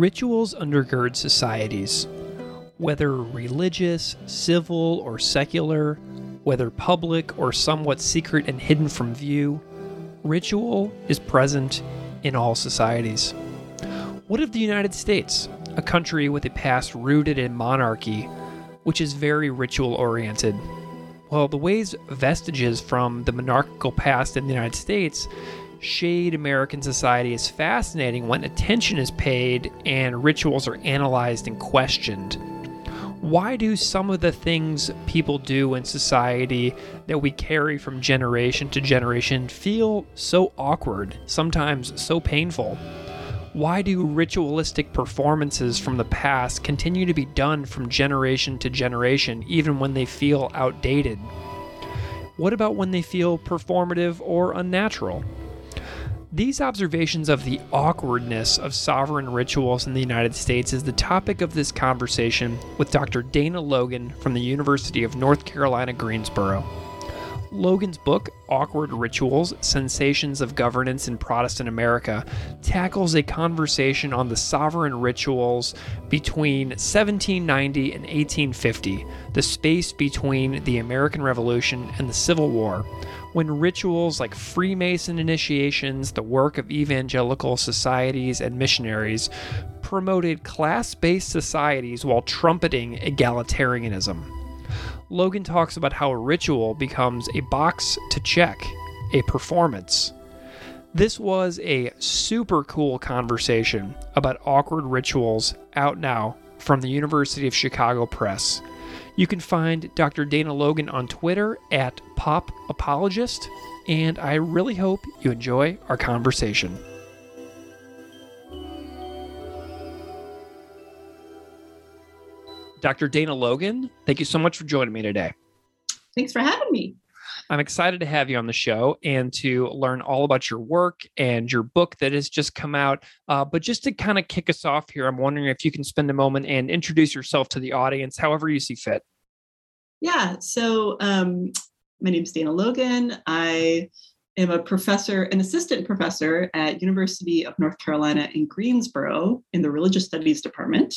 Rituals undergird societies. Whether religious, civil, or secular, whether public or somewhat secret and hidden from view, ritual is present in all societies. What of the United States, a country with a past rooted in monarchy, which is very ritual oriented? Well, the ways vestiges from the monarchical past in the United States shade American society is fascinating when attention is paid and rituals are analyzed and questioned. Why do some of the things people do in society that we carry from generation to generation feel so awkward, sometimes so painful? Why do ritualistic performances from the past continue to be done from generation to generation, even when they feel outdated? What about when they feel performative or unnatural? These observations of the awkwardness of sovereign rituals in the United States is the topic of this conversation with Dr. Dana Logan from the University of North Carolina, Greensboro. Logan's book, Awkward Rituals Sensations of Governance in Protestant America, tackles a conversation on the sovereign rituals between 1790 and 1850, the space between the American Revolution and the Civil War, when rituals like Freemason initiations, the work of evangelical societies and missionaries, promoted class based societies while trumpeting egalitarianism. Logan talks about how a ritual becomes a box to check, a performance. This was a super cool conversation about awkward rituals out now from the University of Chicago Press. You can find Dr. Dana Logan on Twitter at Pop Apologist, and I really hope you enjoy our conversation. Dr. Dana Logan, thank you so much for joining me today. Thanks for having me. I'm excited to have you on the show and to learn all about your work and your book that has just come out. Uh, but just to kind of kick us off here, I'm wondering if you can spend a moment and introduce yourself to the audience, however you see fit. Yeah. So um, my name is Dana Logan. I am a professor, an assistant professor at University of North Carolina in Greensboro in the Religious Studies Department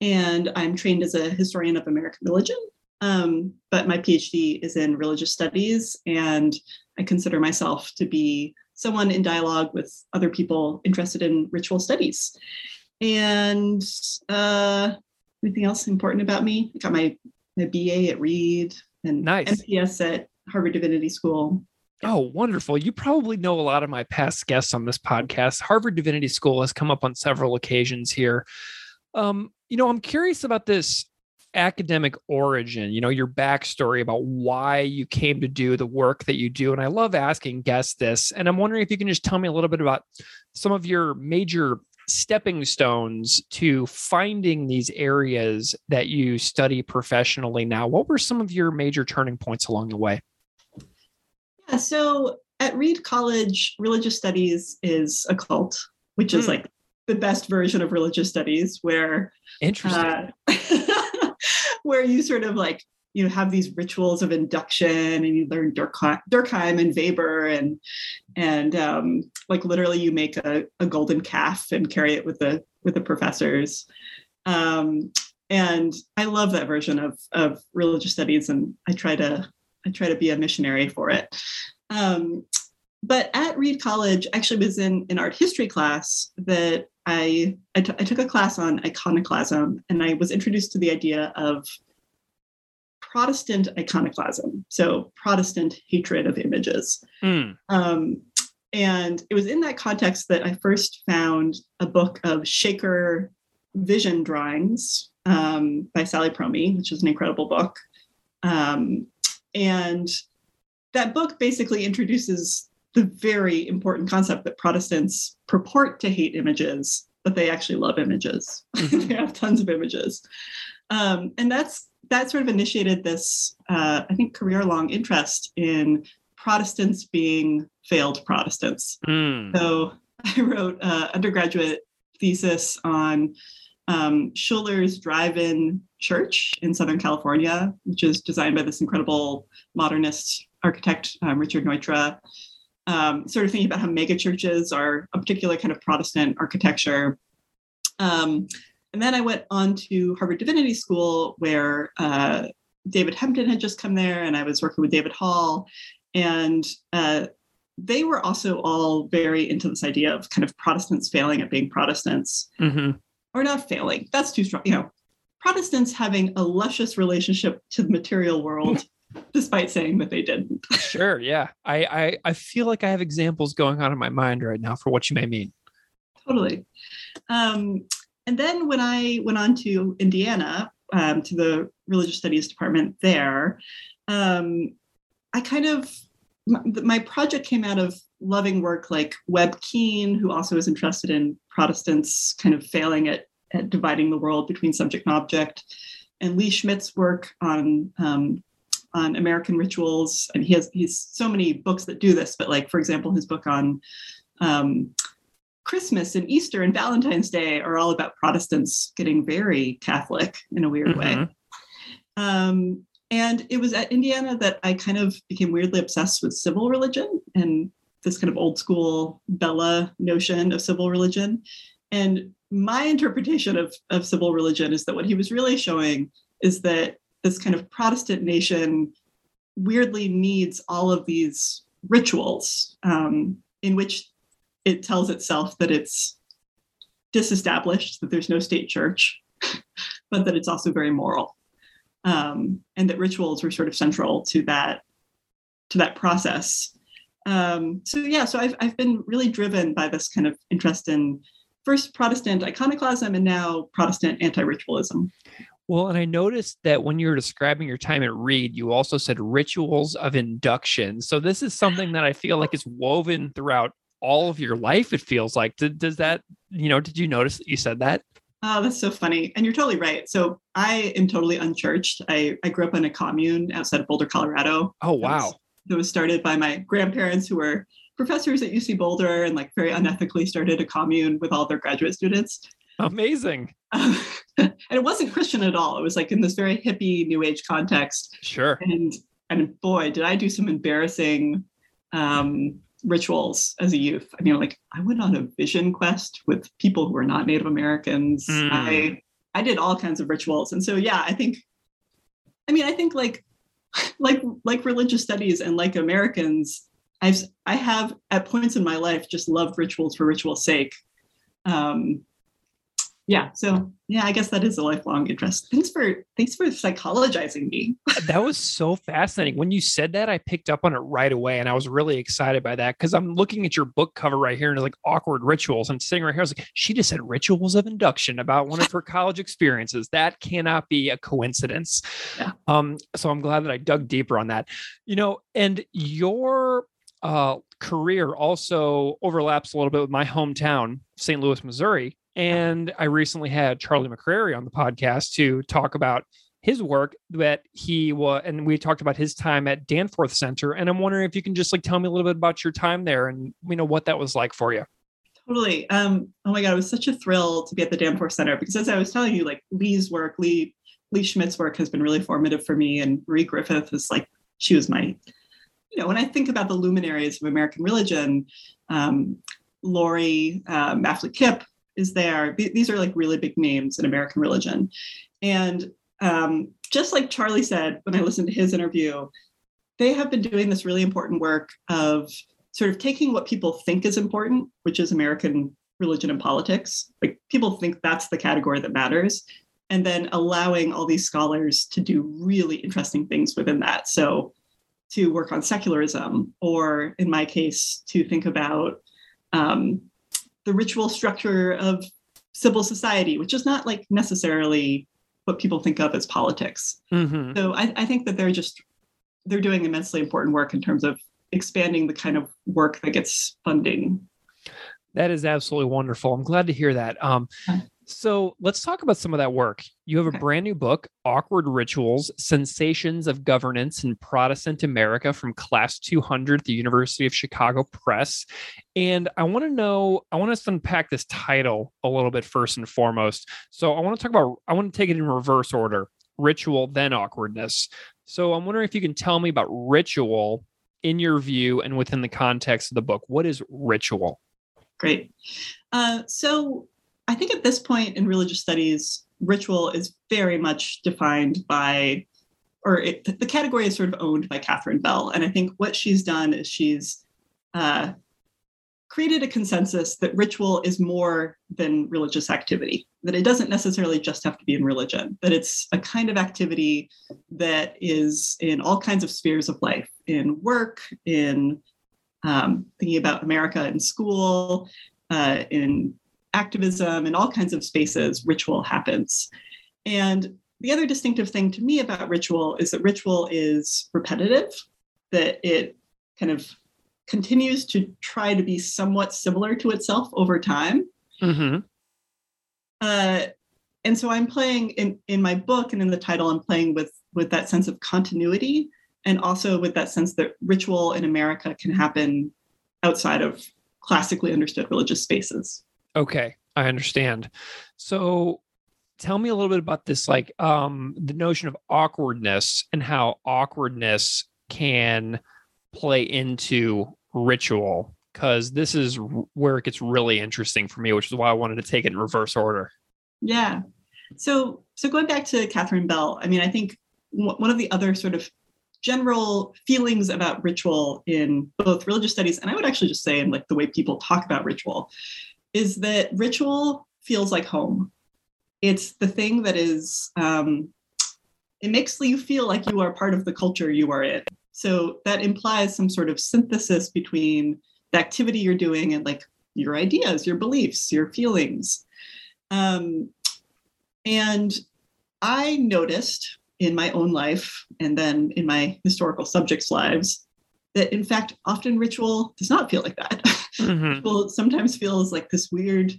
and I'm trained as a historian of American religion. Um, but my PhD is in religious studies, and I consider myself to be someone in dialogue with other people interested in ritual studies. And uh, anything else important about me? I got my, my BA at Reed and nice. MPS at Harvard Divinity School. Oh, wonderful. You probably know a lot of my past guests on this podcast. Harvard Divinity School has come up on several occasions here. Um, you know, I'm curious about this academic origin, you know, your backstory about why you came to do the work that you do. And I love asking guests this. And I'm wondering if you can just tell me a little bit about some of your major stepping stones to finding these areas that you study professionally now. What were some of your major turning points along the way? Yeah, so at Reed College, religious studies is a cult, which is mm. like the best version of religious studies where interesting. uh, where you sort of like you know have these rituals of induction and you learn Durkheim, Durkheim and Weber and and um, like literally you make a, a golden calf and carry it with the with the professors. Um, and I love that version of of religious studies and I try to I try to be a missionary for it. Um, but at Reed College, actually was in an art history class that I, I, t- I took a class on iconoclasm and I was introduced to the idea of Protestant iconoclasm, so Protestant hatred of images. Mm. Um, and it was in that context that I first found a book of Shaker vision drawings um, by Sally Promey, which is an incredible book. Um, and that book basically introduces the very important concept that Protestants purport to hate images, but they actually love images. Mhm. they have tons of images. Um, and that's that sort of initiated this, uh, I think, career-long interest in Protestants being failed Protestants. Mm. So I wrote an undergraduate thesis on um, Schuller's Drive-In Church in Southern California, which is designed by this incredible modernist architect, um, Richard Neutra. Um, sort of thinking about how megachurches are a particular kind of Protestant architecture. Um, and then I went on to Harvard Divinity School, where uh, David Hempton had just come there, and I was working with David Hall. And uh, they were also all very into this idea of kind of Protestants failing at being Protestants, Mhm. or not failing. That's too strong. You know, Protestants having a luscious relationship to the material world, despite saying that they didn't. Sure. Yeah. I, I I feel like I have examples going on in my mind right now for what you may mean. totally. Um, and then when I went on to Indiana um, to the religious studies department there, um, I kind of my, my project came out of loving work like Webb Keane, who also is interested in Protestants kind of failing at, at dividing the world between subject and object, and Leigh Schmidt's work on um, on American rituals. And he has he's so many books that do this, but like for example, his book on um, Christmas and Easter and Valentine's Day are all about Protestants getting very Catholic in a weird way. Mhm. Um, and it was at Indiana that I kind of became weirdly obsessed with civil religion and this kind of old school Bellah notion of civil religion. And my interpretation of, of civil religion is that what he was really showing is that this kind of Protestant nation weirdly needs all of these rituals um, in which it tells itself that it's disestablished, that there's no state church, but that it's also very moral. Um, and that rituals were sort of central to that to that process. Um, so yeah, so I've I've been really driven by this kind of interest in first Protestant iconoclasm and now Protestant anti-ritualism. Well, and I noticed that when you were describing your time at Reed, you also said rituals of induction. So this is something that I feel like is woven throughout all of your life. It feels like. Did, does that, you know, did you notice that you said that? Oh, that's so funny. And you're totally right. So I am totally unchurched. I, I grew up in a commune outside of Boulder, Colorado. Oh, That was- wow. That was started by my grandparents who were professors at UC Boulder and like very unethically started a commune with all their graduate students. Amazing. Um, and it wasn't Christian at all. It was like in this very hippie new age context. Sure. And and boy, did I do some embarrassing um, rituals as a youth. I mean, like I went on a vision quest with people who were not Native Americans. Mm. I I did all kinds of rituals. And so yeah, I think I mean, I think like like like religious studies and like Americans, I've I have at points in my life just loved rituals for ritual's sake. Um, yeah, so yeah, I guess that is a lifelong interest. Thanks for thanks for psychologizing me. That was so fascinating. When you said that, I picked up on it right away. And I was really excited by that because I'm looking at your book cover right here and it's like awkward rituals. And sitting right here, I was like, she just said rituals of induction about one of her college experiences. That cannot be a coincidence. Yeah. Um, so I'm glad that I dug deeper on that. You know, and your uh, career also overlaps a little bit with my hometown, St. Louis, Missouri. And I recently had Charlie McCrary on the podcast to talk about his work that he was, and we talked about his time at Danforth Center. And I'm wondering if you can just like tell me a little bit about your time there and you know what that was like for you. Totally. Um, oh my God, it was such a thrill to be at the Danforth Center because as I was telling you, like Leigh's work, Leigh Leigh Schmidt's work has been really formative for me, and Marie Griffith is like she was my, you know, when I think about the luminaries of American religion, um, Laurie uh, Maffly Kipp is there. These are like really big names in American religion, and um, just like Charlie said when I listened to his interview, they have been doing this really important work of sort of taking what people think is important, which is American religion and politics. Like people think that's the category that matters, and then allowing all these scholars to do really interesting things within that. So to work on secularism, or in my case, to think about um, the ritual structure of civil society, which is not like necessarily what people think of as politics. Mm-hmm. So I, I think that they're just they're doing immensely important work in terms of expanding the kind of work that gets funding. That is absolutely wonderful. I'm glad to hear that. Um, so let's talk about some of that work. You have a brand new book, Awkward Rituals Sensations of Governance in Protestant America from Class 200 at the University of Chicago Press. And I want to know, I want us to unpack this title a little bit first and foremost. So I want to talk about, I want to take it in reverse order ritual, then awkwardness. So I'm wondering if you can tell me about ritual in your view and within the context of the book. What is ritual? Great. Uh, so I think at this point in religious studies, ritual is very much defined by, or it, the category is sort of owned by Catherine Bell. And I think what she's done is she's uh, created a consensus that ritual is more than religious activity, that it doesn't necessarily just have to be in religion, that it's a kind of activity that is in all kinds of spheres of life, in work, in um, thinking about America in school, uh, in activism and all kinds of spaces, ritual happens. And the other distinctive thing to me about ritual is that ritual is repetitive, that it kind of continues to try to be somewhat similar to itself over time. Mm-hmm. Uh, and so I'm playing in, in my book and in the title, I'm playing with with that sense of continuity and also with that sense that ritual in America can happen outside of classically understood religious spaces. Okay, I understand. So tell me a little bit about this like um the notion of awkwardness and how awkwardness can play into ritual because this is where it gets really interesting for me which is why i wanted to take it in reverse order yeah so so going back to catherine bell i mean i think one of the other sort of general feelings about ritual in both religious studies and i would actually just say in like the way people talk about ritual is that ritual feels like home. It's the thing that is, um, it makes you feel like you are part of the culture you are in. So that implies some sort of synthesis between the activity you're doing and like your ideas, your beliefs, your feelings. Um, and I noticed in my own life and then in my historical subjects' lives that in fact often ritual does not feel like that. Mm-hmm. ritual sometimes feels like this weird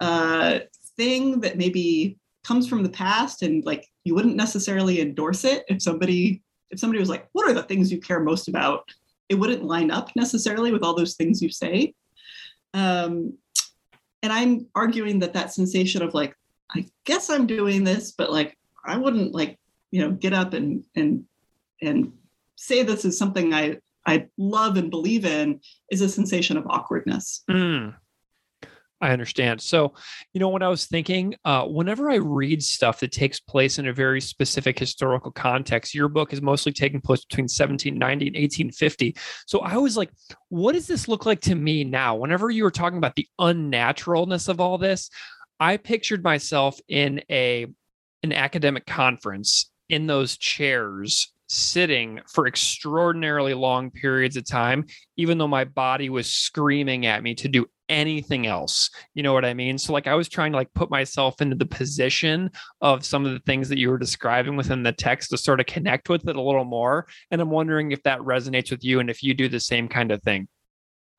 uh, thing that maybe comes from the past and like you wouldn't necessarily endorse it if somebody if somebody was like what are the things you care most about? It wouldn't line up necessarily with all those things you say. Um, and i'm arguing that that sensation of like i guess i'm doing this but like i wouldn't like you know get up and and and say this is something I I love and believe in is a sensation of awkwardness. Mm. I understand. So, you know, when I was thinking, uh, whenever I read stuff that takes place in a very specific historical context, your book is mostly taking place between 1790 and 1850. So I was like, what does this look like to me now? Whenever you were talking about the unnaturalness of all this, I pictured myself in a an academic conference in those chairs sitting for extraordinarily long periods of time, even though my body was screaming at me to do anything else. You know what I mean? So like I was trying to like put myself into the position of some of the things that you were describing within the text to sort of connect with it a little more. And I'm wondering if that resonates with you and if you do the same kind of thing.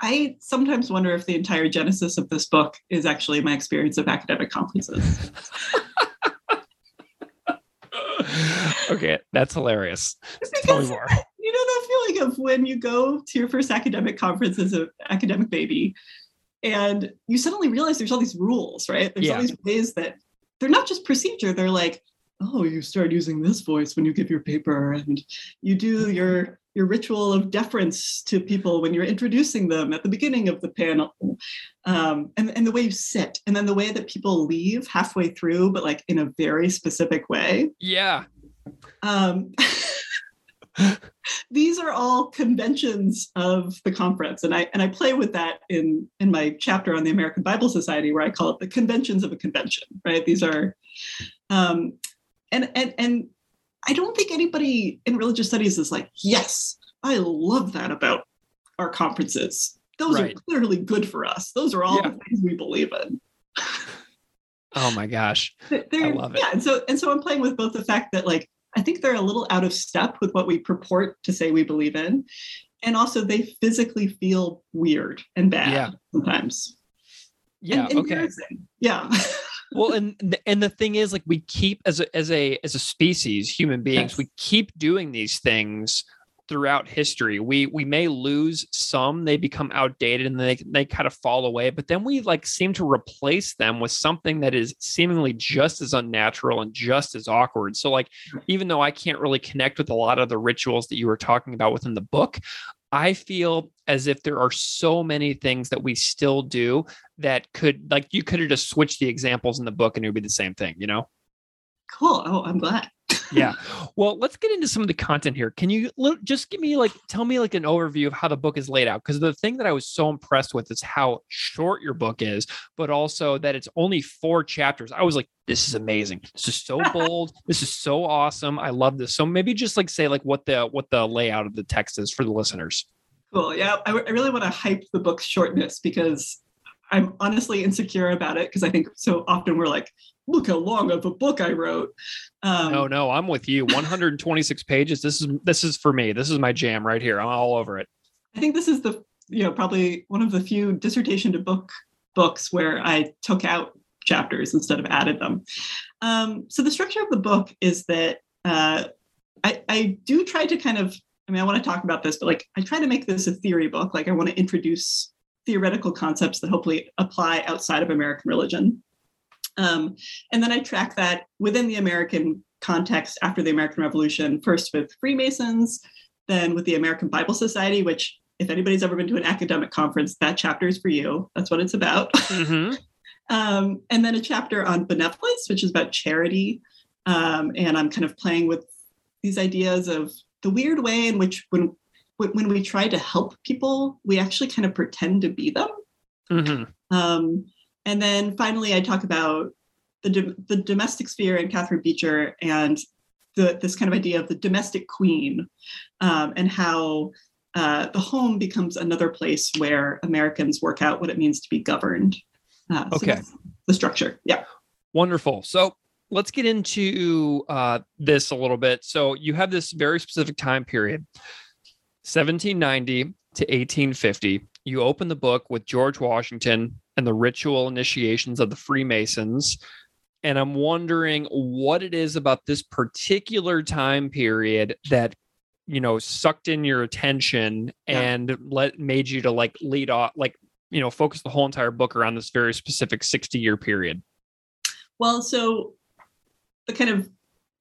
I sometimes wonder if the entire genesis of this book is actually my experience of academic conferences. okay, that's hilarious. Tell me more. You know that feeling of when you go to your first academic conference as an academic baby, and you suddenly realize there's all these rules, right? There's yeah. all these ways that they're not just procedure; they're like oh, you start using this voice when you give your paper, and you do your your ritual of deference to people when you're introducing them at the beginning of the panel, um, and and the way you sit, and then the way that people leave halfway through, but like in a very specific way. Yeah. Um, these are all conventions of the conference and i and i play with that in in my chapter on the american bible society where i call it the conventions of a convention right these are um and and and i don't think anybody in religious studies is like yes i love that about our conferences those Right. are clearly good for us those are all Yeah. the things we believe in Oh my gosh. they're, love it. Yeah, and so and so I'm playing with both the fact that like I think they're a little out of step with what we purport to say we believe in, and also they physically feel weird and bad Yeah. sometimes. Yeah. And okay. embarrassing. Yeah. well and and the thing is like we keep as a as a as a species human beings Yes. we keep doing these things throughout history we we may lose some they become outdated and they they kind of fall away but then we like seem to replace them with something that is seemingly just as unnatural and just as awkward so like even though i can't really connect with a lot of the rituals that you were talking about within the book I feel as if there are so many things that we still do that could like you could have just switched the examples in the book and it would be the same thing, you know? cool. Oh, I'm glad. Yeah. Well, let's get into some of the content here. Can you just give me like tell me like an overview of how the book is laid out? Because the thing that I was so impressed with is how short your book is, but also that it's only four chapters. I was like, this is amazing. This is so bold. This is so awesome. I love this. So maybe just like say like what the what the layout of the text is for the listeners. Cool. Yeah, I, I really want to hype the book's shortness because I'm honestly insecure about it because I think so often we're like, look how long of a book I wrote. Um, No, no, I'm with you. 126 pages. This is this is for me. This is my jam right here. I'm all over it. I think this is the you know probably one of the few dissertation to book books where I took out chapters instead of added them. Um, so the structure of the book is that uh, I, I do try to kind of I mean I want to talk about this, but like I try to make this a theory book. Like I want to introduce theoretical concepts that hopefully apply outside of American religion. Um, and then I track that within the American context after the American Revolution, first with Freemasons, then with the American Bible Society, which, if anybody's ever been to an academic conference, that chapter is for you. That's what it's about. Mhm. um, and then a chapter on benevolence, which is about charity. Um, and I'm kind of playing with these ideas of the weird way in which when when when we try to help people, we actually kind of pretend to be them. Mhm. Um, and then finally, I talk about the, dom- the domestic sphere and Catharine Beecher and the, this kind of idea of the domestic queen um, and how uh, the home becomes another place where Americans work out what it means to be governed. Uh, Okay. that's the structure. Yeah. Wonderful. So let's get into uh, this a little bit. So you have this very specific time period, 1790 to 1850. You open the book with George Washington and the ritual initiations of the Freemasons. And I'm wondering what it is about this particular time period that you know sucked in your attention Yeah. and let made you to like lead off like you know focus the whole entire book around this very specific 60 year period Well, so the kind of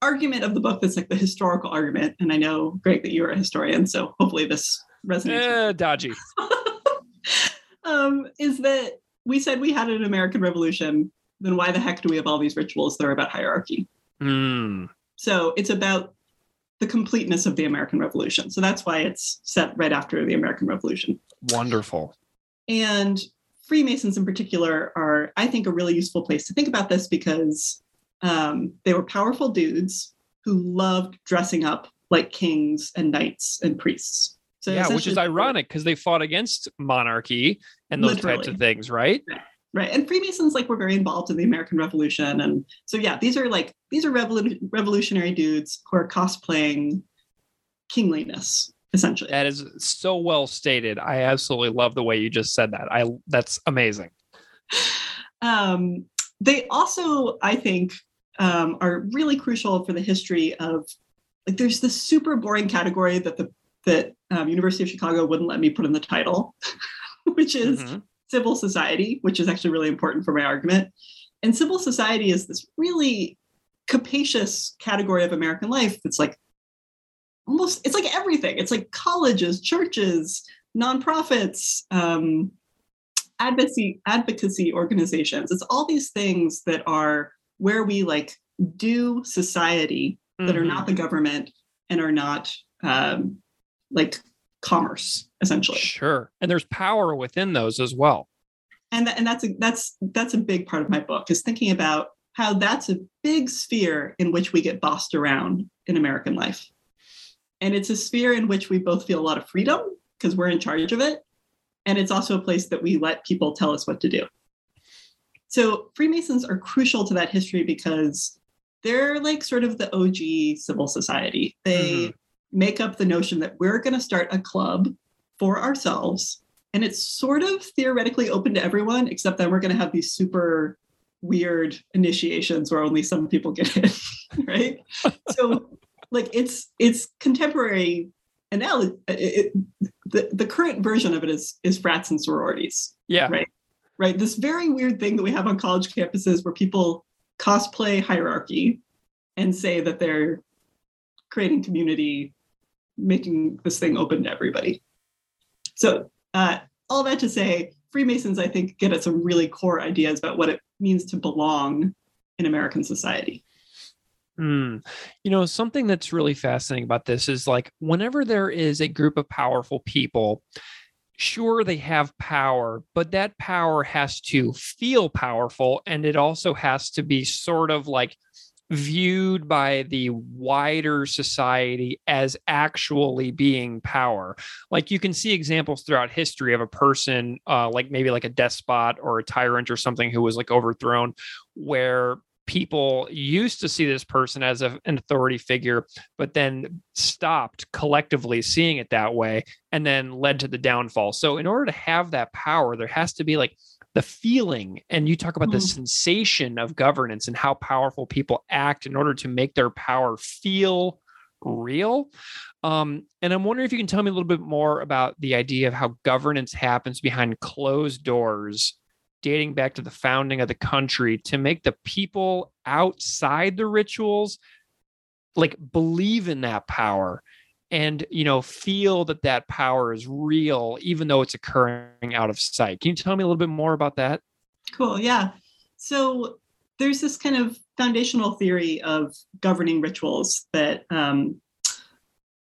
argument of the book that's like the historical argument, and I know, Greg, that you're a historian, so hopefully this resonates. Eh, dodgy. um, is that we said we had an American Revolution, then why the heck do we have all these rituals that are about hierarchy? Hmm. So it's about the completeness of the American Revolution. So that's why it's set right after the American Revolution. wonderful. And Freemasons in particular are, I think, a really useful place to think about this because um, they were powerful dudes who loved dressing up like kings and knights and priests. So yeah, which is ironic because they fought against monarchy and those types of things, right? right and freemasons like were very involved in the american revolution and so yeah these are like these are revolu- revolutionary dudes who are cosplaying kingliness essentially That is so well stated. I absolutely love the way you just said that. I that's amazing. um, they also i think um, are really crucial for the history of like there's this super boring category that the that um, university of chicago wouldn't let me put in the title which is Mhm. civil society, which is actually really important for my argument. And civil society is this really capacious category of American life that's like almost it's like everything. It's like colleges, churches, nonprofits, um, advocacy advocacy organizations. It's all these things that are where we like do society that are not the government and are not um, like commerce essentially. Sure. And there's power within those as well. and th- and that's a that's that's a big part of my book is thinking about how that's a big sphere in which we get bossed around in American life. And it's a sphere in which we both feel a lot of freedom because we're in charge of it. And it's also a place that we let people tell us what to do. So Freemasons are crucial to that history because they're like sort of the OG civil society. They mm-hmm. make up the notion that we're going to start a club for ourselves and it's sort of theoretically open to everyone except that we're going to have these super weird initiations where only some people get in right so like it's it's contemporary analogy it, the, the current version of it is is frats and sororities Yeah. Right. Right this very weird thing that we have on college campuses where people cosplay hierarchy and say that they're creating community making this thing open to everybody so uh, all that to say, Freemasons, I think, get at some really core ideas about what it means to belong in American society. Hmm. You know, something that's really fascinating about this is like whenever there is a group of powerful people, sure, they have power, but that power has to feel powerful and it also has to be sort of like viewed by the wider society as actually being power. Like you can see examples throughout history of a person, uh, like maybe like a despot or a tyrant or something who was like overthrown, where people used to see this person as a, an authority figure, but then stopped collectively seeing it that way and then led to the downfall. So, in order to have that power, there has to be like the feeling. And you talk about the Mhm. sensation of governance and how powerful people act in order to make their power feel real. Um, and I'm wondering if you can tell me a little bit more about the idea of how governance happens behind closed doors dating back to the founding of the country to make the people outside the rituals like believe in that power and you know feel that that power is real even though it's occurring out of sight can you tell me a little bit more about that Cool. Yeah. So there's this kind of foundational theory of governing rituals that um,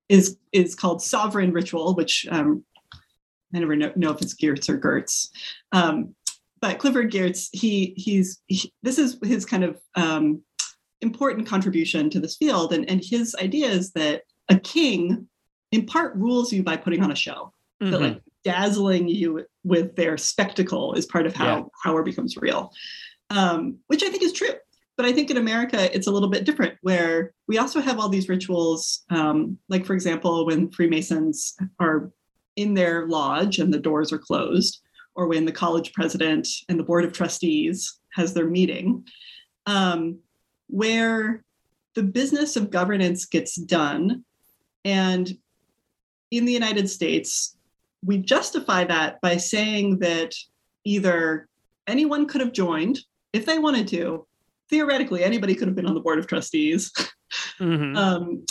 is is called sovereign ritual, which um, I never know, know if it's Geertz or Gertz. Um, but Clifford Geertz, he he's he, this is his kind of um, important contribution to this field, and and his idea is that a king, in part, rules you by putting on a show that Mm-hmm. like dazzling you with their spectacle is part of how Yeah. power becomes real um, which i think is true but i think in america it's a little bit different where we also have all these rituals um, like for example when freemasons are in their lodge and the doors are closed or when the college president and the board of trustees has their meeting um, where the business of governance gets done and in the united states we justify that by saying that either anyone could have joined if they wanted to. Theoretically, anybody could have been on the board of trustees, Mhm. um,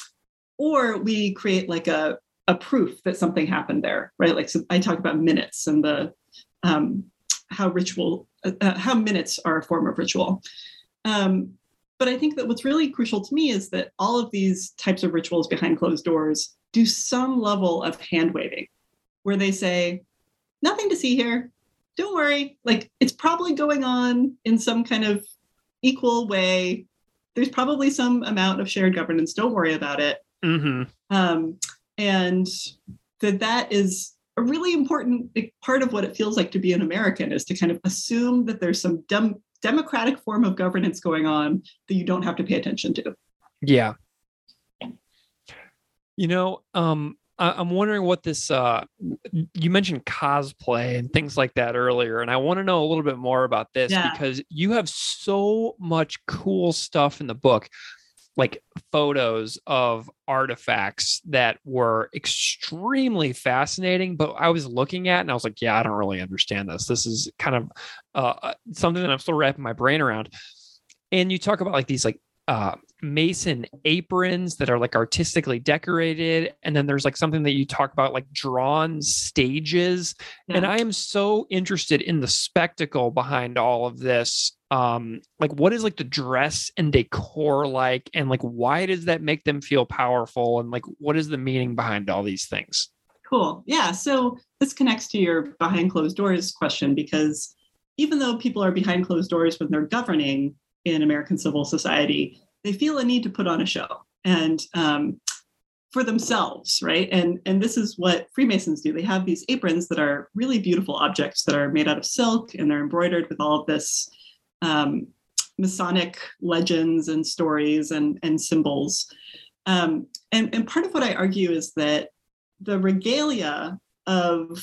or we create like a a proof that something happened there, right? Like so I talk about minutes and the um, how ritual, uh, uh, how minutes are a form of ritual. Um, but I think that what's really crucial to me is that all of these types of rituals behind closed doors do some level of hand waving where they say, nothing to see here. Don't worry. Like it's probably going on in some kind of equal way. There's probably some amount of shared governance. Don't worry about it. Mhm. Um, and that that is a really important part of what it feels like to be an American is to kind of assume that there's some dem- democratic form of governance going on that you don't have to pay attention to. Yeah. You know, um, I- I'm wondering what this. Uh, you mentioned cosplay and things like that earlier, and I want to know a little bit more about this Yeah. because you have so much cool stuff in the book, like photos of artifacts that were extremely fascinating. But I was looking at, and I was like, "Yeah, I don't really understand this. This is kind of uh, something that I'm still wrapping my brain around." And you talk about like these like uh, mason aprons that are like artistically decorated and then there's like something that you talk about like drawn stages and i am so interested in the spectacle behind all of this um like what is like the dress and decor like and like why does that make them feel powerful and like what is the meaning behind all these things Cool. Yeah. So this connects to your behind closed doors question because even though people are behind closed doors when they're governing in American civil society, they feel a need to put on a show and um, for themselves, right? And and this is what Freemasons do. They have these aprons that are really beautiful objects that are made out of silk and they're embroidered with all of this um, Masonic legends and stories and and symbols. Um, and and part of what I argue is that the regalia of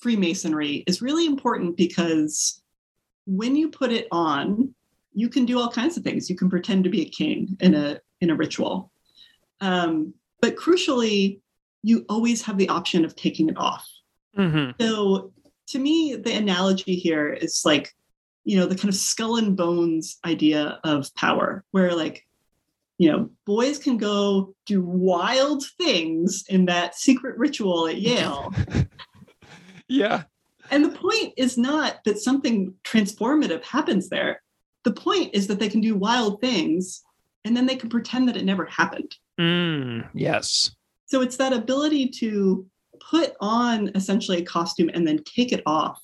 Freemasonry is really important because when you put it on, you can do all kinds of things. You can pretend to be a king in a in a ritual, um, but crucially, you always have the option of taking it off. mm-hmm. So to me, the analogy here is like, you know, the kind of skull and bones idea of power, where like, you know, boys can go do wild things in that secret ritual at Yale. yeah and the point is not that something transformative happens there. The point is that they can do wild things and then they can pretend that it never happened. mm, yes So it's that ability to put on essentially a costume and then take it off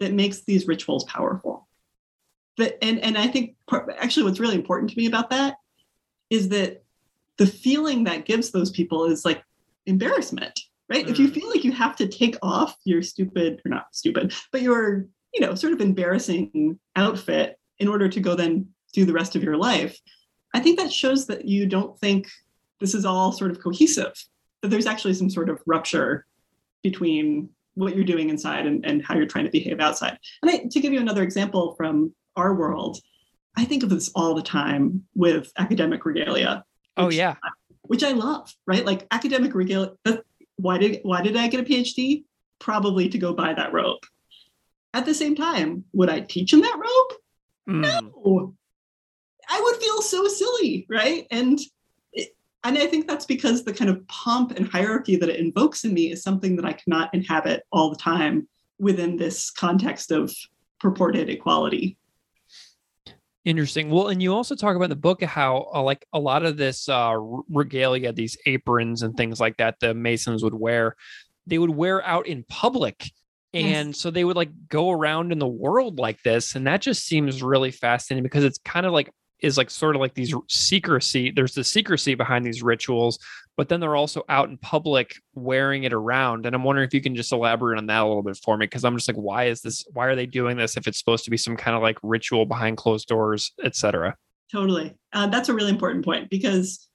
that makes these rituals powerful. But and and I think part, actually what's really important to me about that is that the feeling that gives those people is like embarrassment, right? If you Mm. feel like you have to take off your stupid or not stupid, but your you know sort of embarrassing outfit in order to go then do the rest of your life, I think that shows that you don't think this is all sort of cohesive that there's actually some sort of rupture between what you're doing inside and, and how you're trying to behave outside. And I, to give you another example from our world, I think of this all the time with academic regalia. oh yeah which I love, right? Like academic regalia. Why did why did I get a PhD? Probably to go buy that robe. At the same time, would I teach in that robe? Mm. Oh, I would feel so silly, right? And it, and I think that's because the kind of pomp and hierarchy that it invokes in me is something that I cannot inhabit all the time within this context of purported equality. Interesting. Well, and you also talk about in the book how uh, like a lot of this uh, regalia, these aprons and things like that, the Masons would wear, they would wear out in public. Yes. And so they would like go around in the world like this. And that just seems really fascinating because it's kind of like is like sort of like these secrecy. There's the secrecy behind these rituals, but then they're also out in public wearing it around. And I'm wondering if you can just elaborate on that a little bit for me, because I'm just like, why is this? Why are they doing this if it's supposed to be some kind of like ritual behind closed doors, etc.? Totally. Uh, that's a really important point because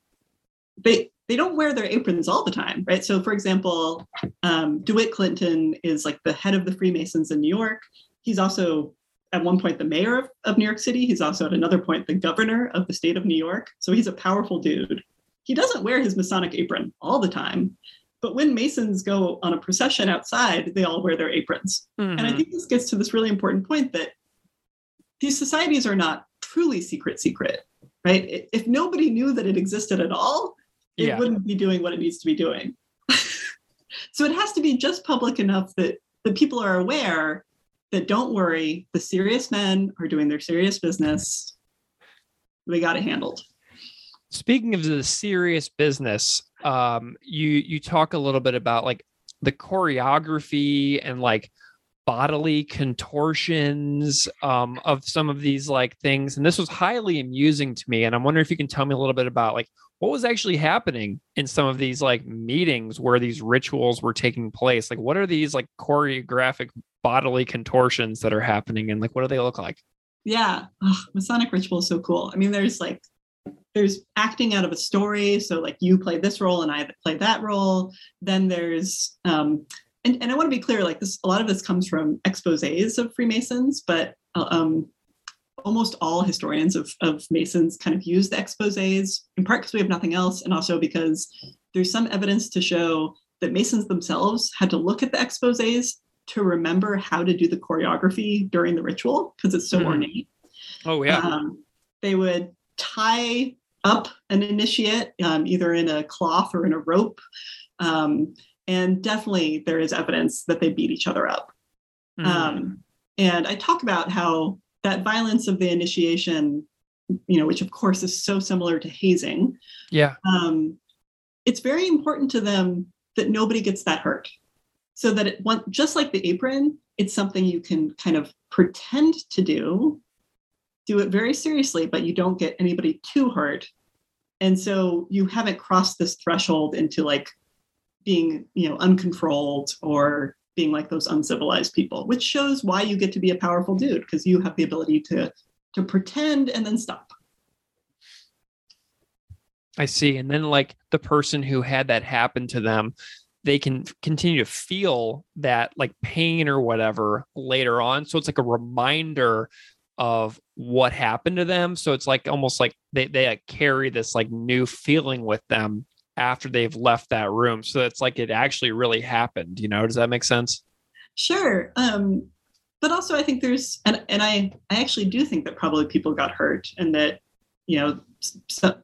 they they don't wear their aprons all the time, right? So, for example, um, DeWitt Clinton is like the head of the Freemasons in New York. He's also at one point the mayor of, of New York City. He's also at another point the governor of the state of New York. So he's a powerful dude. He doesn't wear his Masonic apron all the time, but when Masons go on a procession outside, they all wear their aprons. And I think this gets to this really important point that these societies are not truly secret secret, right? If nobody knew that it existed at all, it Yeah. wouldn't be doing what it needs to be doing. so it has to be just public enough that the people are aware that don't worry, the serious men are doing their serious business. We got it handled. Speaking of the serious business, um, you you talk a little bit about like the choreography and like bodily contortions um, of some of these like things, and this was highly amusing to me. And I'm wondering if you can tell me a little bit about like what was actually happening in some of these like meetings where these rituals were taking place. Like, what are these like choreographic bodily contortions that are happening, and like what do they look like? Yeah, Masonic ritual is so cool. I mean, there's like there's acting out of a story, so like you play this role and I play that role. Then there's um, and and I want to be clear, like this, a lot of this comes from exposés of Freemasons, but uh, um, almost all historians of of Masons kind of use the exposés in part because we have nothing else, and also because there's some evidence to show that Masons themselves had to look at the exposés to remember how to do the choreography during the ritual because it's so Mhm. ornate. Oh yeah, Um, they would tie up an initiate um, either in a cloth or in a rope. Um, and definitely there is evidence that they beat each other up. Mm. Um, and I talk about how that violence of the initiation, you know, which of course is so similar to hazing, yeah. um, it's very important to them that nobody gets that hurt. So that it want, just like the apron, it's something you can kind of pretend to do, do it very seriously, but you don't get anybody too hurt. And so you haven't crossed this threshold into like being, you know, uncontrolled or being like those uncivilized people, which shows why you get to be a powerful dude because you have the ability to to pretend and then stop. I see. And then like the person who had that happen to them, they can continue to feel that like pain or whatever later on. So it's like a reminder of what happened to them. So it's like almost like they they like, carry this like new feeling with them after they've left that room. So it's like it actually really happened. You know, does that make sense? Sure. Um, but also I think there's and and I I actually do think that probably people got hurt and that you know so,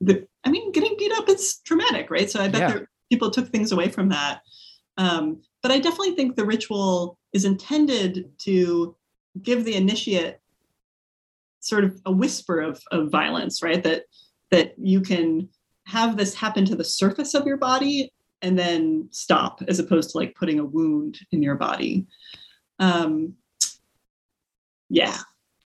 the I mean getting beat up is traumatic, right? So I bet Yeah. there, people took things away from that. Um, but I definitely think the ritual is intended to give the initiate sort of a whisper of, of violence, right? That that you can have this happen to the surface of your body and then stop, as opposed to like putting a wound in your body. Um, yeah,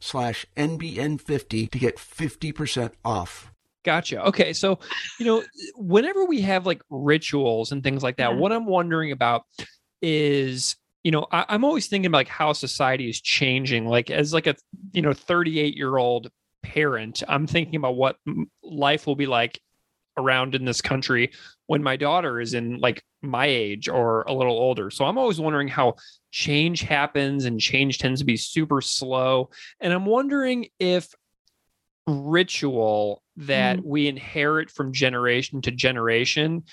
slash NBN50 to get 50% off. Gotcha. Okay. So, you know, whenever we have like rituals and things like that, Yeah. what I'm wondering about is, you know, I, I'm always thinking about like how society is changing. Like as like a, you know, 38 year old parent, I'm thinking about what life will be like around in this country when my daughter is in like my age or a little older. So I'm always wondering how change happens and change tends to be super slow. And I'm wondering if ritual that we inherit from generation to generation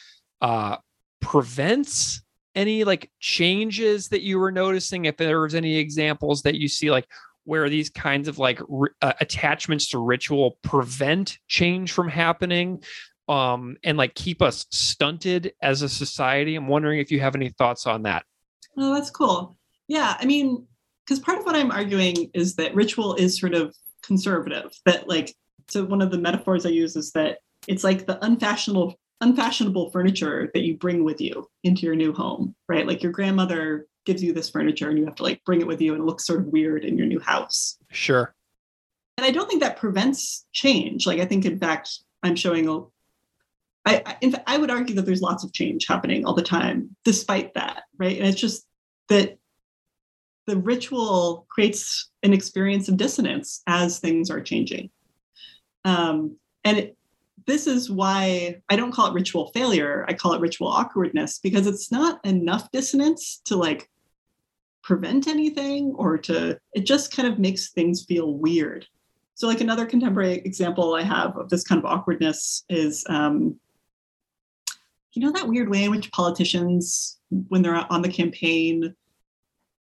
uh prevents any like changes that you were noticing? If there was any examples that you see like where these kinds of like ri- uh, attachments to ritual prevent change from happening um and like keep us stunted as a society? I'm wondering if you have any thoughts on that Oh, that's cool. Yeah, I mean, because part of what I'm arguing is that ritual is sort of conservative. That like, so one of the metaphors I use is that it's like the unfashionable unfashionable furniture that you bring with you into your new home, right? Like your grandmother gives you this furniture and you have to like bring it with you and it looks sort of weird in your new house. sure And I don't think that prevents change. Like I think in fact I'm showing a I, I- I would argue that there's lots of change happening all the time, despite that, right? And it's just that the ritual creates an experience of dissonance as things are changing. Um, and it, this is why I don't call it ritual failure. I call it ritual awkwardness because it's not enough dissonance to like prevent anything or to, it just kind of makes things feel weird. So, like another contemporary example I have of this kind of awkwardness is, um, you know, that weird way in which politicians, when they're on the campaign,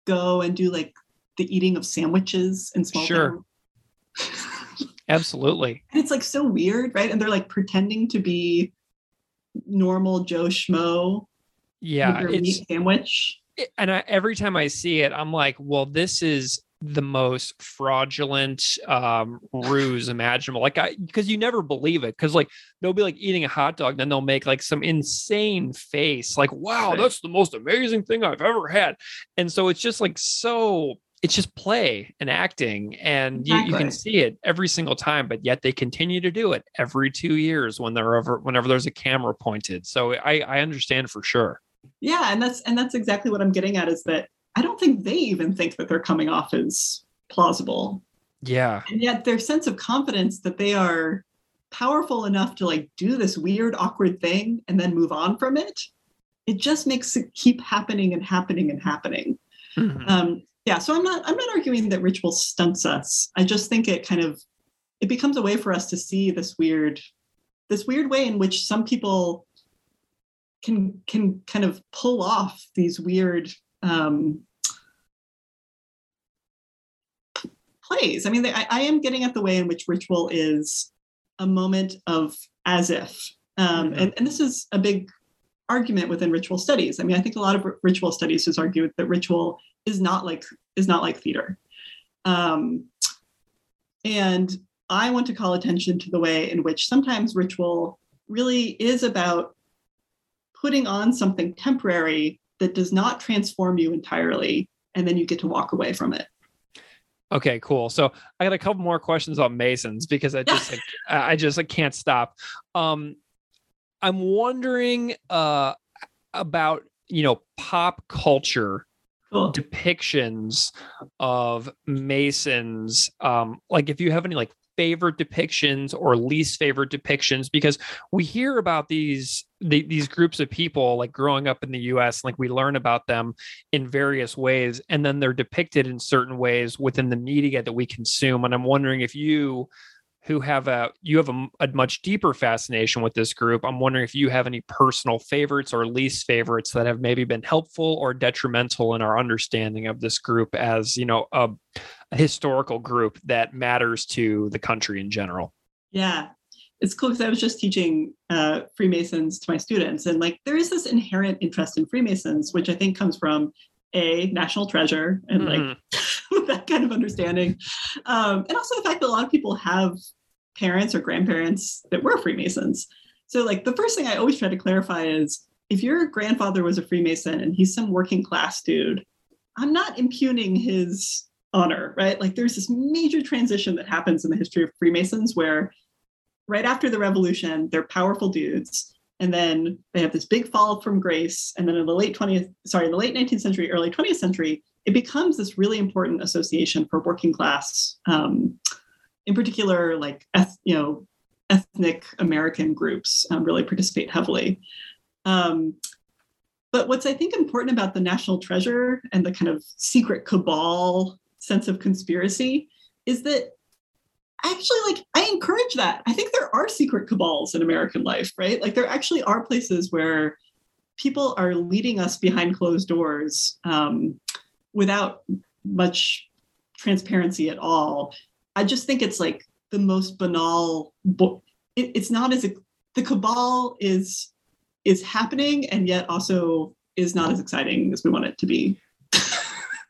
go and do like the eating of sandwiches and small Sure. absolutely And it's like so weird, right? And they're like pretending to be normal Joe Schmo yeah it's sandwich. it- and I, every time I see it, I'm like, well, this is the most fraudulent um ruse imaginable like i because you never believe it because like they'll be like eating a hot dog then they'll make like some insane face like wow that's the most amazing thing i've ever had. And so it's just like so it's just play and acting and you, you can see it every single time but yet they continue to do it every two years when they're ever whenever there's a camera pointed so i i understand for sure. Yeah, and that's and that's exactly what I'm getting at is that I don't think they even think that they're coming off as plausible. yeah And yet their sense of confidence that they are powerful enough to like do this weird awkward thing and then move on from it. It just makes it keep happening and happening and happening. Mhm. Um, yeah, so I'm not I'm not arguing that ritual stunts us. I just think it kind of it becomes a way for us to see this weird this weird way in which some people can can kind of pull off these weird um, plays. I mean, I, I am getting at the way in which ritual is a moment of as if, um, Mhm. and, and this is a big argument within ritual studies. I mean, I think a lot of r- ritual studies has argued that ritual is not like is not like theater, um, and I want to call attention to the way in which sometimes ritual really is about putting on something temporary that does not transform you entirely, and then you get to walk away from it. Okay, cool. So I got a couple more questions on Masons because I just like, I just like can't stop. Um I'm wondering uh about you know pop culture Cool. depictions of Masons. Um like if you have any like favorite depictions or least favorite depictions? Because we hear about these the, these groups of people like growing up in the US like we learn about them in various ways and then they're depicted in certain ways within the media that we consume and i'm wondering if you who have a you have a, a much deeper fascination with this group. I'm wondering if you have any personal favorites or least favorites that have maybe been helpful or detrimental in our understanding of this group as you know a, a historical group that matters to the country in general. Yeah, it's cool because I was just teaching uh, Freemasons to my students, and like there is this inherent interest in Freemasons, which I think comes from a national treasure and Mhm. like that kind of understanding, um, and also the fact that a lot of people have parents or grandparents that were Freemasons. So like the first thing I always try to clarify is if your grandfather was a Freemason and he's some working class dude, I'm not impugning his honor, right? Like there's this major transition that happens in the history of Freemasons where right after the revolution, they're powerful dudes. And then they have this big fall from grace. And then in the late 20th, sorry, in the late 19th century, early 20th century, it becomes this really important association for working class, um, in particular, like, eth- you know, ethnic American groups um, really participate heavily. Um, but what's I think important about the national treasure and the kind of secret cabal sense of conspiracy is that actually like I encourage that. I think there are secret cabals in American life, right? Like there actually are places where people are leading us behind closed doors um, without much transparency at all. I just think it's like the most banal. Bo- it, it's not as the cabal is is happening and yet also is not as exciting as we want it to be.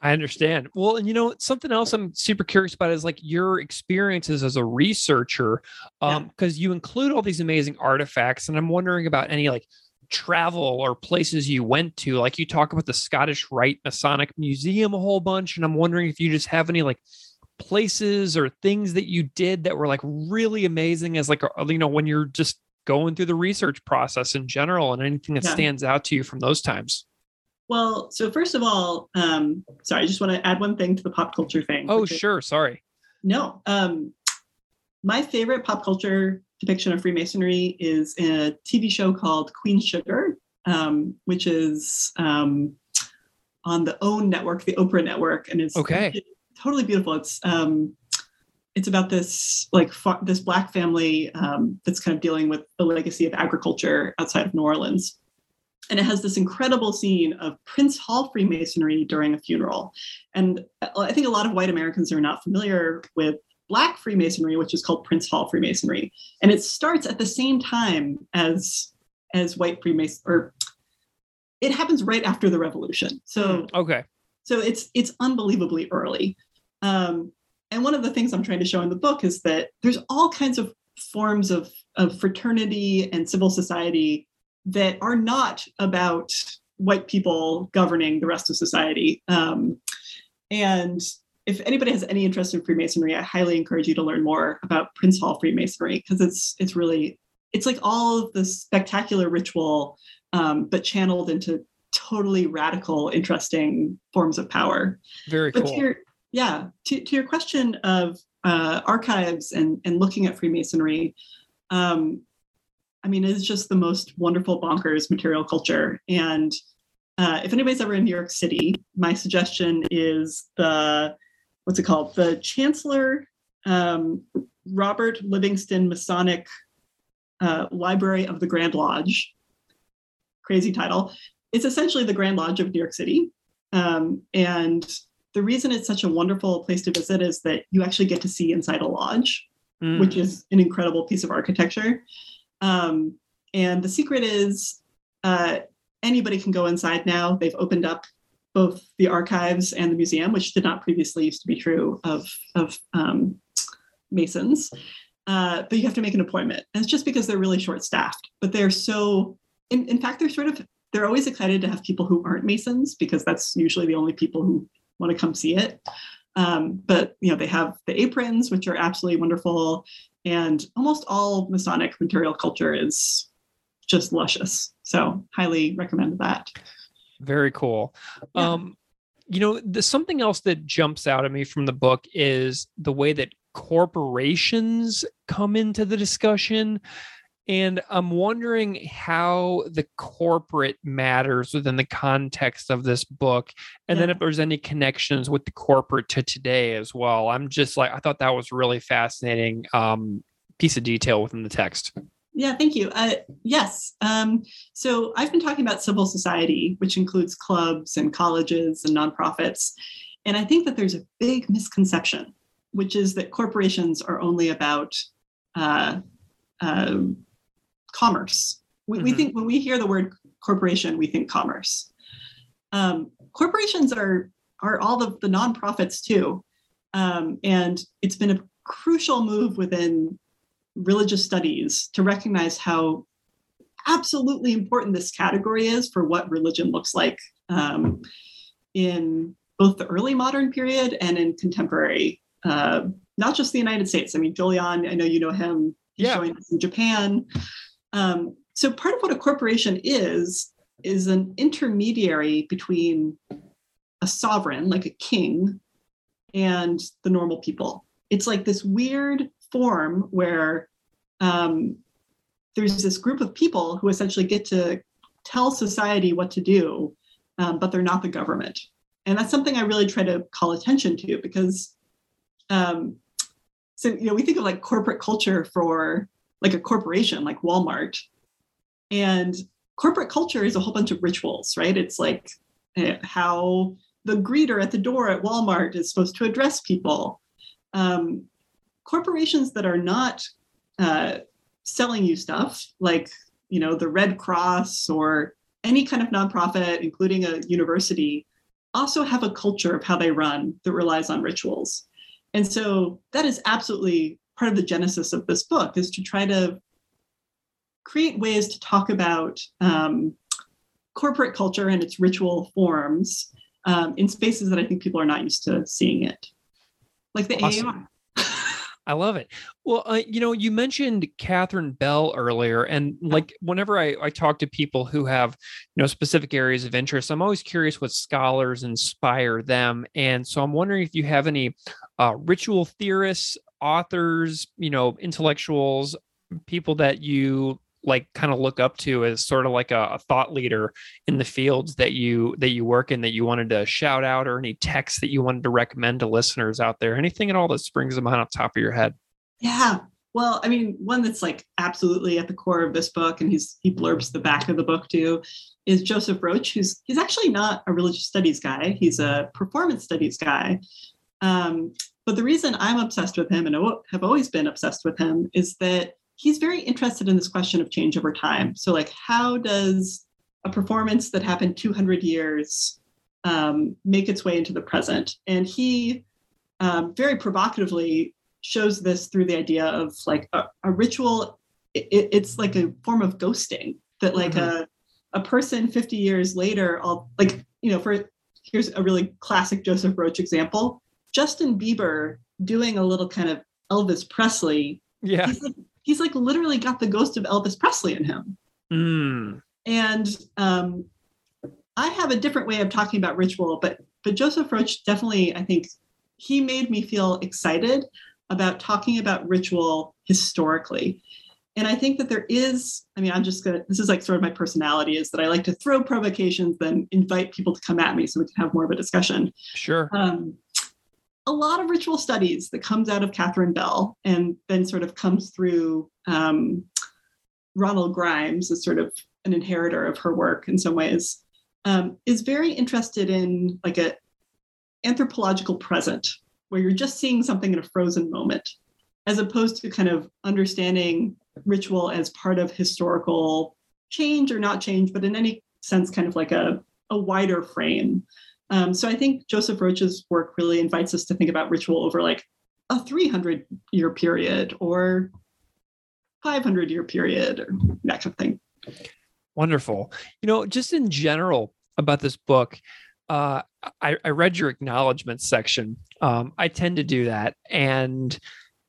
I understand. Well, and you know, something else I'm super curious about is like your experiences as a researcher, Yeah. um, because you include all these amazing artifacts, and I'm wondering about any like travel or places you went to. Like you talk about the Scottish Rite Masonic Museum a whole bunch, and I'm wondering if you just have any like places or things that you did that were like really amazing as like you know when you're just going through the research process in general and anything that Yeah. stands out to you from those times. Well, so first of all, um, sorry, I just want to add one thing to the pop culture thing. Oh, which is- sure. Sorry. No. Um, my favorite pop culture depiction of Freemasonry is in a TV show called Queen Sugar, um, which is um, on the OWN network, the Oprah network, and it's Okay. Totally beautiful. It's um, it's about this like fa- this black family um, that's kind of dealing with the legacy of agriculture outside of New Orleans. And it has this incredible scene of Prince Hall Freemasonry during a funeral. And I think a lot of white Americans are not familiar with Black Freemasonry, which is called Prince Hall Freemasonry. And it starts at the same time as as white Freemason or it happens right after the revolution. So Okay. so it's it's unbelievably early. Um, and one of the things I'm trying to show in the book is that there's all kinds of forms of, of fraternity and civil society that are not about white people governing the rest of society. Um, and if anybody has any interest in Freemasonry, I highly encourage you to learn more about Prince Hall Freemasonry because it's it's really it's like all of the spectacular ritual, um, but channeled into totally radical, interesting forms of power. Very But cool. to your, yeah, to, to your question of uh, archives and, and looking at Freemasonry, um, I mean, it's just the most wonderful bonkers material culture. And uh, if anybody's ever in New York City, my suggestion is the what's it called? The Chancellor um, Robert Livingston Masonic uh, Library of the Grand Lodge. Crazy title. It's essentially the Grand Lodge of New York City. Um, and the reason it's such a wonderful place to visit is that you actually get to see inside a lodge, Mm. which is an incredible piece of architecture. Um, and the secret is uh, anybody can go inside now. They've opened up both the archives and the museum, which did not previously used to be true of, of um, Masons. Uh, but you have to make an appointment. And it's just because they're really short staffed. But they're so, in, in fact, they're sort of, they're always excited to have people who aren't Masons because that's usually the only people who want to come see it. Um, but you know, they have the aprons, which are absolutely wonderful, and almost all Masonic material culture is just luscious. So highly recommend that. Very cool. Yeah. Um, you know, the, something else that jumps out at me from the book is the way that corporations come into the discussion. And I'm wondering how the corporate matters within the context of this book. And then if there's any connections with the corporate to today as well. I'm just like, I thought that was really fascinating um, piece of detail within the text. Yeah, thank you. Uh, yes. Um, so I've been talking about civil society, which includes clubs and colleges and nonprofits. And I think that there's a big misconception, which is that corporations are only about uh, uh, commerce. We, we Mhm. think when we hear the word corporation, we think commerce. Um, corporations are are all the, the nonprofits too, um, and it's been a crucial move within religious studies to recognize how absolutely important this category is for what religion looks like um, in both the early modern period and in contemporary, uh, not just the United States. I mean, Julian, I know you know him. He Yeah. joined us in Japan. Um, so part of what a corporation is is an intermediary between a sovereign, like a king, and the normal people. It's like this weird form where um, there's this group of people who essentially get to tell society what to do, um, but they're not the government. And that's something I really try to call attention to because, um, so you know, we think of like corporate culture for like a corporation like Walmart, and corporate culture is a whole bunch of rituals, right? It's like eh, how the greeter at the door at Walmart is supposed to address people. Um, corporations that are not uh, selling you stuff, like you know the Red Cross or any kind of nonprofit, including a university, also have a culture of how they run that relies on rituals. And so that is absolutely part of the genesis of this book is to try to create ways to talk about um, corporate culture and its ritual forms um, in spaces that I think people are not used to seeing it, like the Awesome. AAR. I love it. Well, uh, you know, you mentioned Catherine Bell earlier, and like whenever I, I talk to people who have, you know, specific areas of interest, I'm always curious what scholars inspire them. And so I'm wondering if you have any uh, ritual theorists, authors, you know, intellectuals, people that you like kind of look up to as sort of like a, a thought leader in the fields that you that you work in that you wanted to shout out or any texts that you wanted to recommend to listeners out there anything at all that springs to mind off top of your head Yeah. Well, I mean, one that's like absolutely at the core of this book, and he's he blurbs the back of the book too, is Joseph Roach, who's he's actually not a religious studies guy. He's a performance studies guy. Um, but the reason I'm obsessed with him and have always been obsessed with him is that he's very interested in this question of change over time. So, like, how does a performance that happened 200 years um, make its way into the present? And he um, very provocatively shows this through the idea of like a, a ritual. It, it's like a form of ghosting that like mm-hmm. a a person 50 years later, all like you know, for here's a really classic Joseph Roach example. Justin Bieber doing a little kind of Elvis Presley. Yeah. He's like, he's like literally got the ghost of Elvis Presley in him. Mm. And um, I have a different way of talking about ritual, but but Joseph Roach definitely, I think, he made me feel excited about talking about ritual historically. And I think that there is, I mean, I'm just gonna, this is like sort of my personality is that I like to throw provocations, then invite people to come at me so we can have more of a discussion. Sure. Um, a lot of ritual studies that comes out of Catherine Bell and then sort of comes through um, Ronald Grimes as sort of an inheritor of her work in some ways, um, is very interested in like a anthropological present where you're just seeing something in a frozen moment, as opposed to kind of understanding ritual as part of historical change or not change, but in any sense, kind of like a, a wider frame. Um, so I think Joseph Roach's work really invites us to think about ritual over like a 300 year period or 500 year period or that kind of thing. Wonderful. You know, just in general about this book, uh, I, I read your acknowledgement section. Um, I tend to do that. And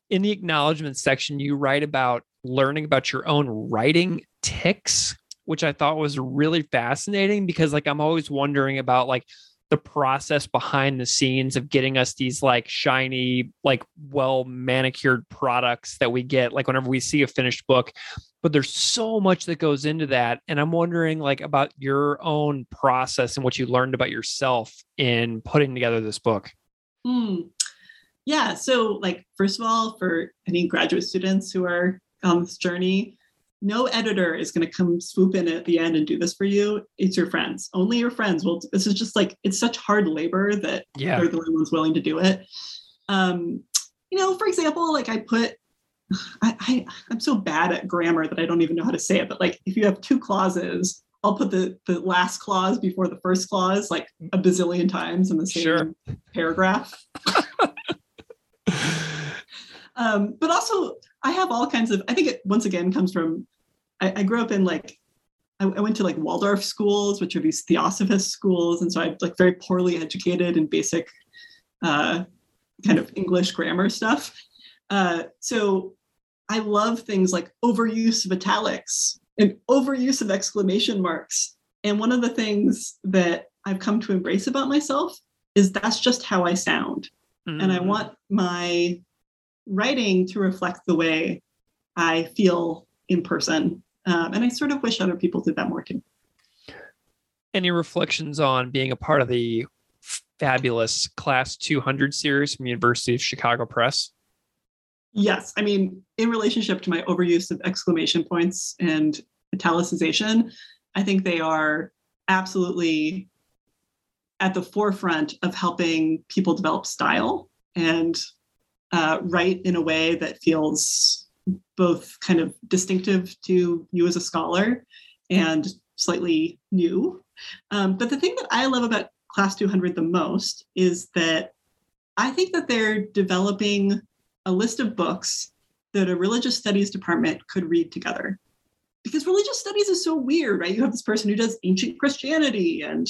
in the acknowledgement section, you write about learning about your own writing tics, which I thought was really fascinating because, like, I'm always wondering about, like, the process behind the scenes of getting us these like shiny, like well manicured products that we get, like whenever we see a finished book. But there's so much that goes into that. And I'm wondering like about your own process and what you learned about yourself in putting together this book. Hmm. Yeah. So, like, first of all, for any graduate students who are on this journey, no editor is going to come swoop in at the end and do this for you. It's your friends. Only your friends will. This is just like it's such hard labor that yeah. they're the only ones willing to do it. Um, you know, for example, like I put, I, I I'm so bad at grammar that I don't even know how to say it. But like, if you have two clauses, I'll put the the last clause before the first clause like a bazillion times in the same sure. paragraph. um, but also I have all kinds of. I think it once again comes from. I, I grew up in like. I, I, went to like Waldorf schools, which are these theosophist schools, and so I'm like very poorly educated in basic, uh, kind of English grammar stuff. Uh, so I love things like overuse of italics and overuse of exclamation marks. And one of the things that I've come to embrace about myself is that's just how I sound. Mm-hmm. And I mm. want my writing to reflect the way I feel in person. Um, and I sort of wish other people did that more too. Any reflections on being a part of the fabulous Class 200 series from University of Chicago Press? Yes. I mean, in relationship to my overuse of exclamation points and italicization, I think they are absolutely at the forefront of helping people develop style and uh, write in a way that feels both kind of distinctive to you as a scholar and slightly new. Um, but the thing that I love about Class 200 the most is that I think that they're developing a list of books that a religious studies department could read together. Because religious studies is so weird, right? You have this person who does ancient Christianity and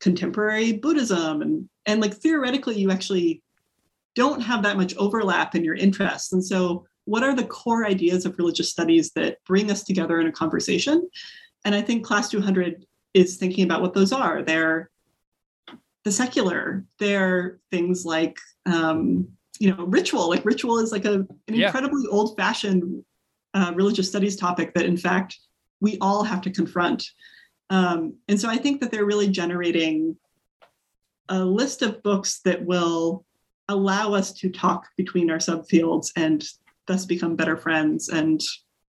contemporary Buddhism, and and like theoretically, you actually don't have that much overlap in your interests. And so, what are the core ideas of religious studies that bring us together in a conversation? And I think Class 200 is thinking about what those are. They're the secular, they're things like, um, you know, ritual. Like, ritual is like a, an yeah. incredibly old fashioned uh, religious studies topic that, in fact, we all have to confront. Um, and so I think that they're really generating a list of books that will allow us to talk between our subfields and thus become better friends and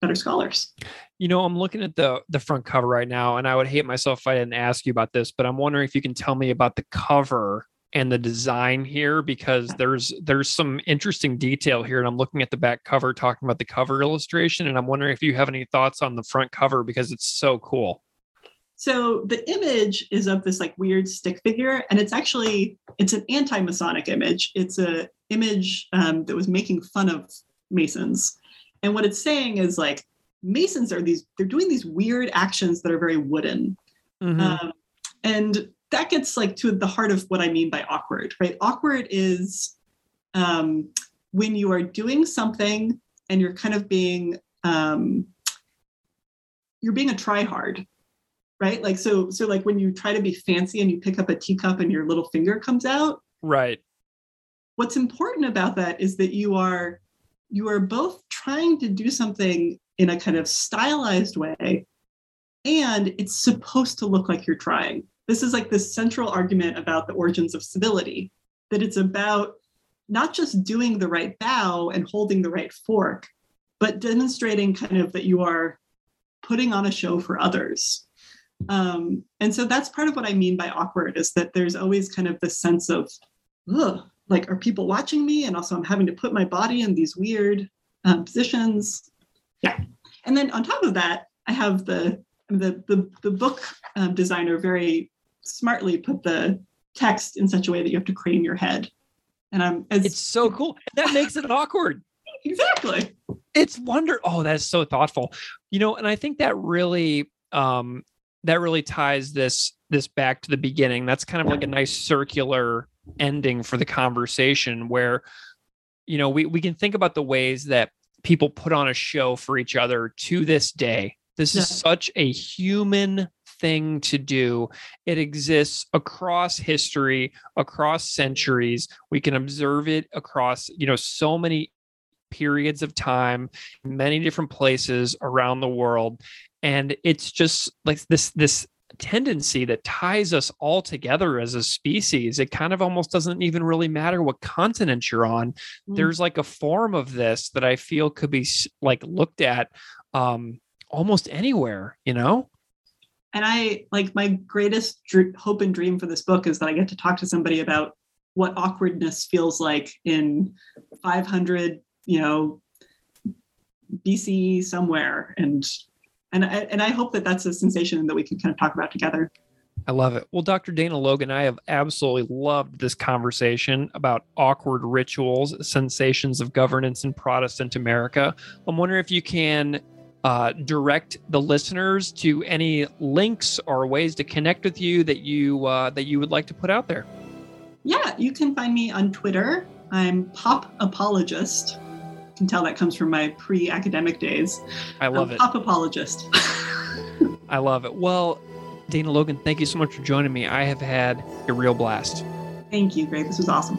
better scholars. You know, I'm looking at the the front cover right now, and I would hate myself if I didn't ask you about this, but I'm wondering if you can tell me about the cover and the design here because there's there's some interesting detail here and I'm looking at the back cover talking about the cover illustration and I'm wondering if you have any thoughts on the front cover because it's so cool. So the image is of this like weird stick figure, and it's actually it's an anti-Masonic image. It's a image um, that was making fun of Masons, and what it's saying is like Masons are these they're doing these weird actions that are very wooden, Mhm. um, and that gets like to the heart of what I mean by awkward, right? Awkward is um, when you are doing something and you're kind of being um, you're being a tryhard, right? Like so, so like when you try to be fancy and you pick up a teacup and your little finger comes out. right. What's important about that is that you are you are both trying to do something in a kind of stylized way, and it's supposed to look like you're trying. This is like the central argument about the origins of civility, that it's about not just doing the right bow and holding the right fork, but demonstrating kind of that you are putting on a show for others. Um, and so that's part of what I mean by awkward is that there's always kind of this sense of, like, are people watching me? And also, I'm having to put my body in these weird um, positions. Yeah. And then on top of that, I have the the the, the book um, designer very smartly put the text in such a way that you have to crane your head. And I'm as It's so cool. That makes it awkward. exactly. It's wonder. Oh, that's so thoughtful. You know, and I think that really um that really ties this this back to the beginning. That's kind of like a nice circular ending for the conversation where you know, we we can think about the ways that people put on a show for each other to this day. This is such a human thing to do. It exists across history, across centuries. We can observe it across, you know, so many periods of time, many different places around the world. And it's just like this this tendency that ties us all together as a species. It kind of almost doesn't even really matter what continent you're on. Mm. There's like a form of this that I feel could be like looked at um almost anywhere, you know? and I like my greatest dr- hope and dream for this book is that I get to talk to somebody about what awkwardness feels like in 500, you know, BC somewhere, and and I, and I hope that that's a sensation that we can kind of talk about together. I love it. Well, Dr. Dana Logan, I have absolutely loved this conversation about awkward rituals, sensations of governance in Protestant America. I'm wondering if you can uh, direct the listeners to any links or ways to connect with you that you uh, that you would like to put out there. Yeah, you can find me on Twitter. I'm Pop Apologist. Can tell that comes from my pre-academic days. I love I'm it. Pop Apologist. I love it. Well, Dana Logan, thank you so much for joining me. I have had a real blast. Thank you, Greg. This was awesome.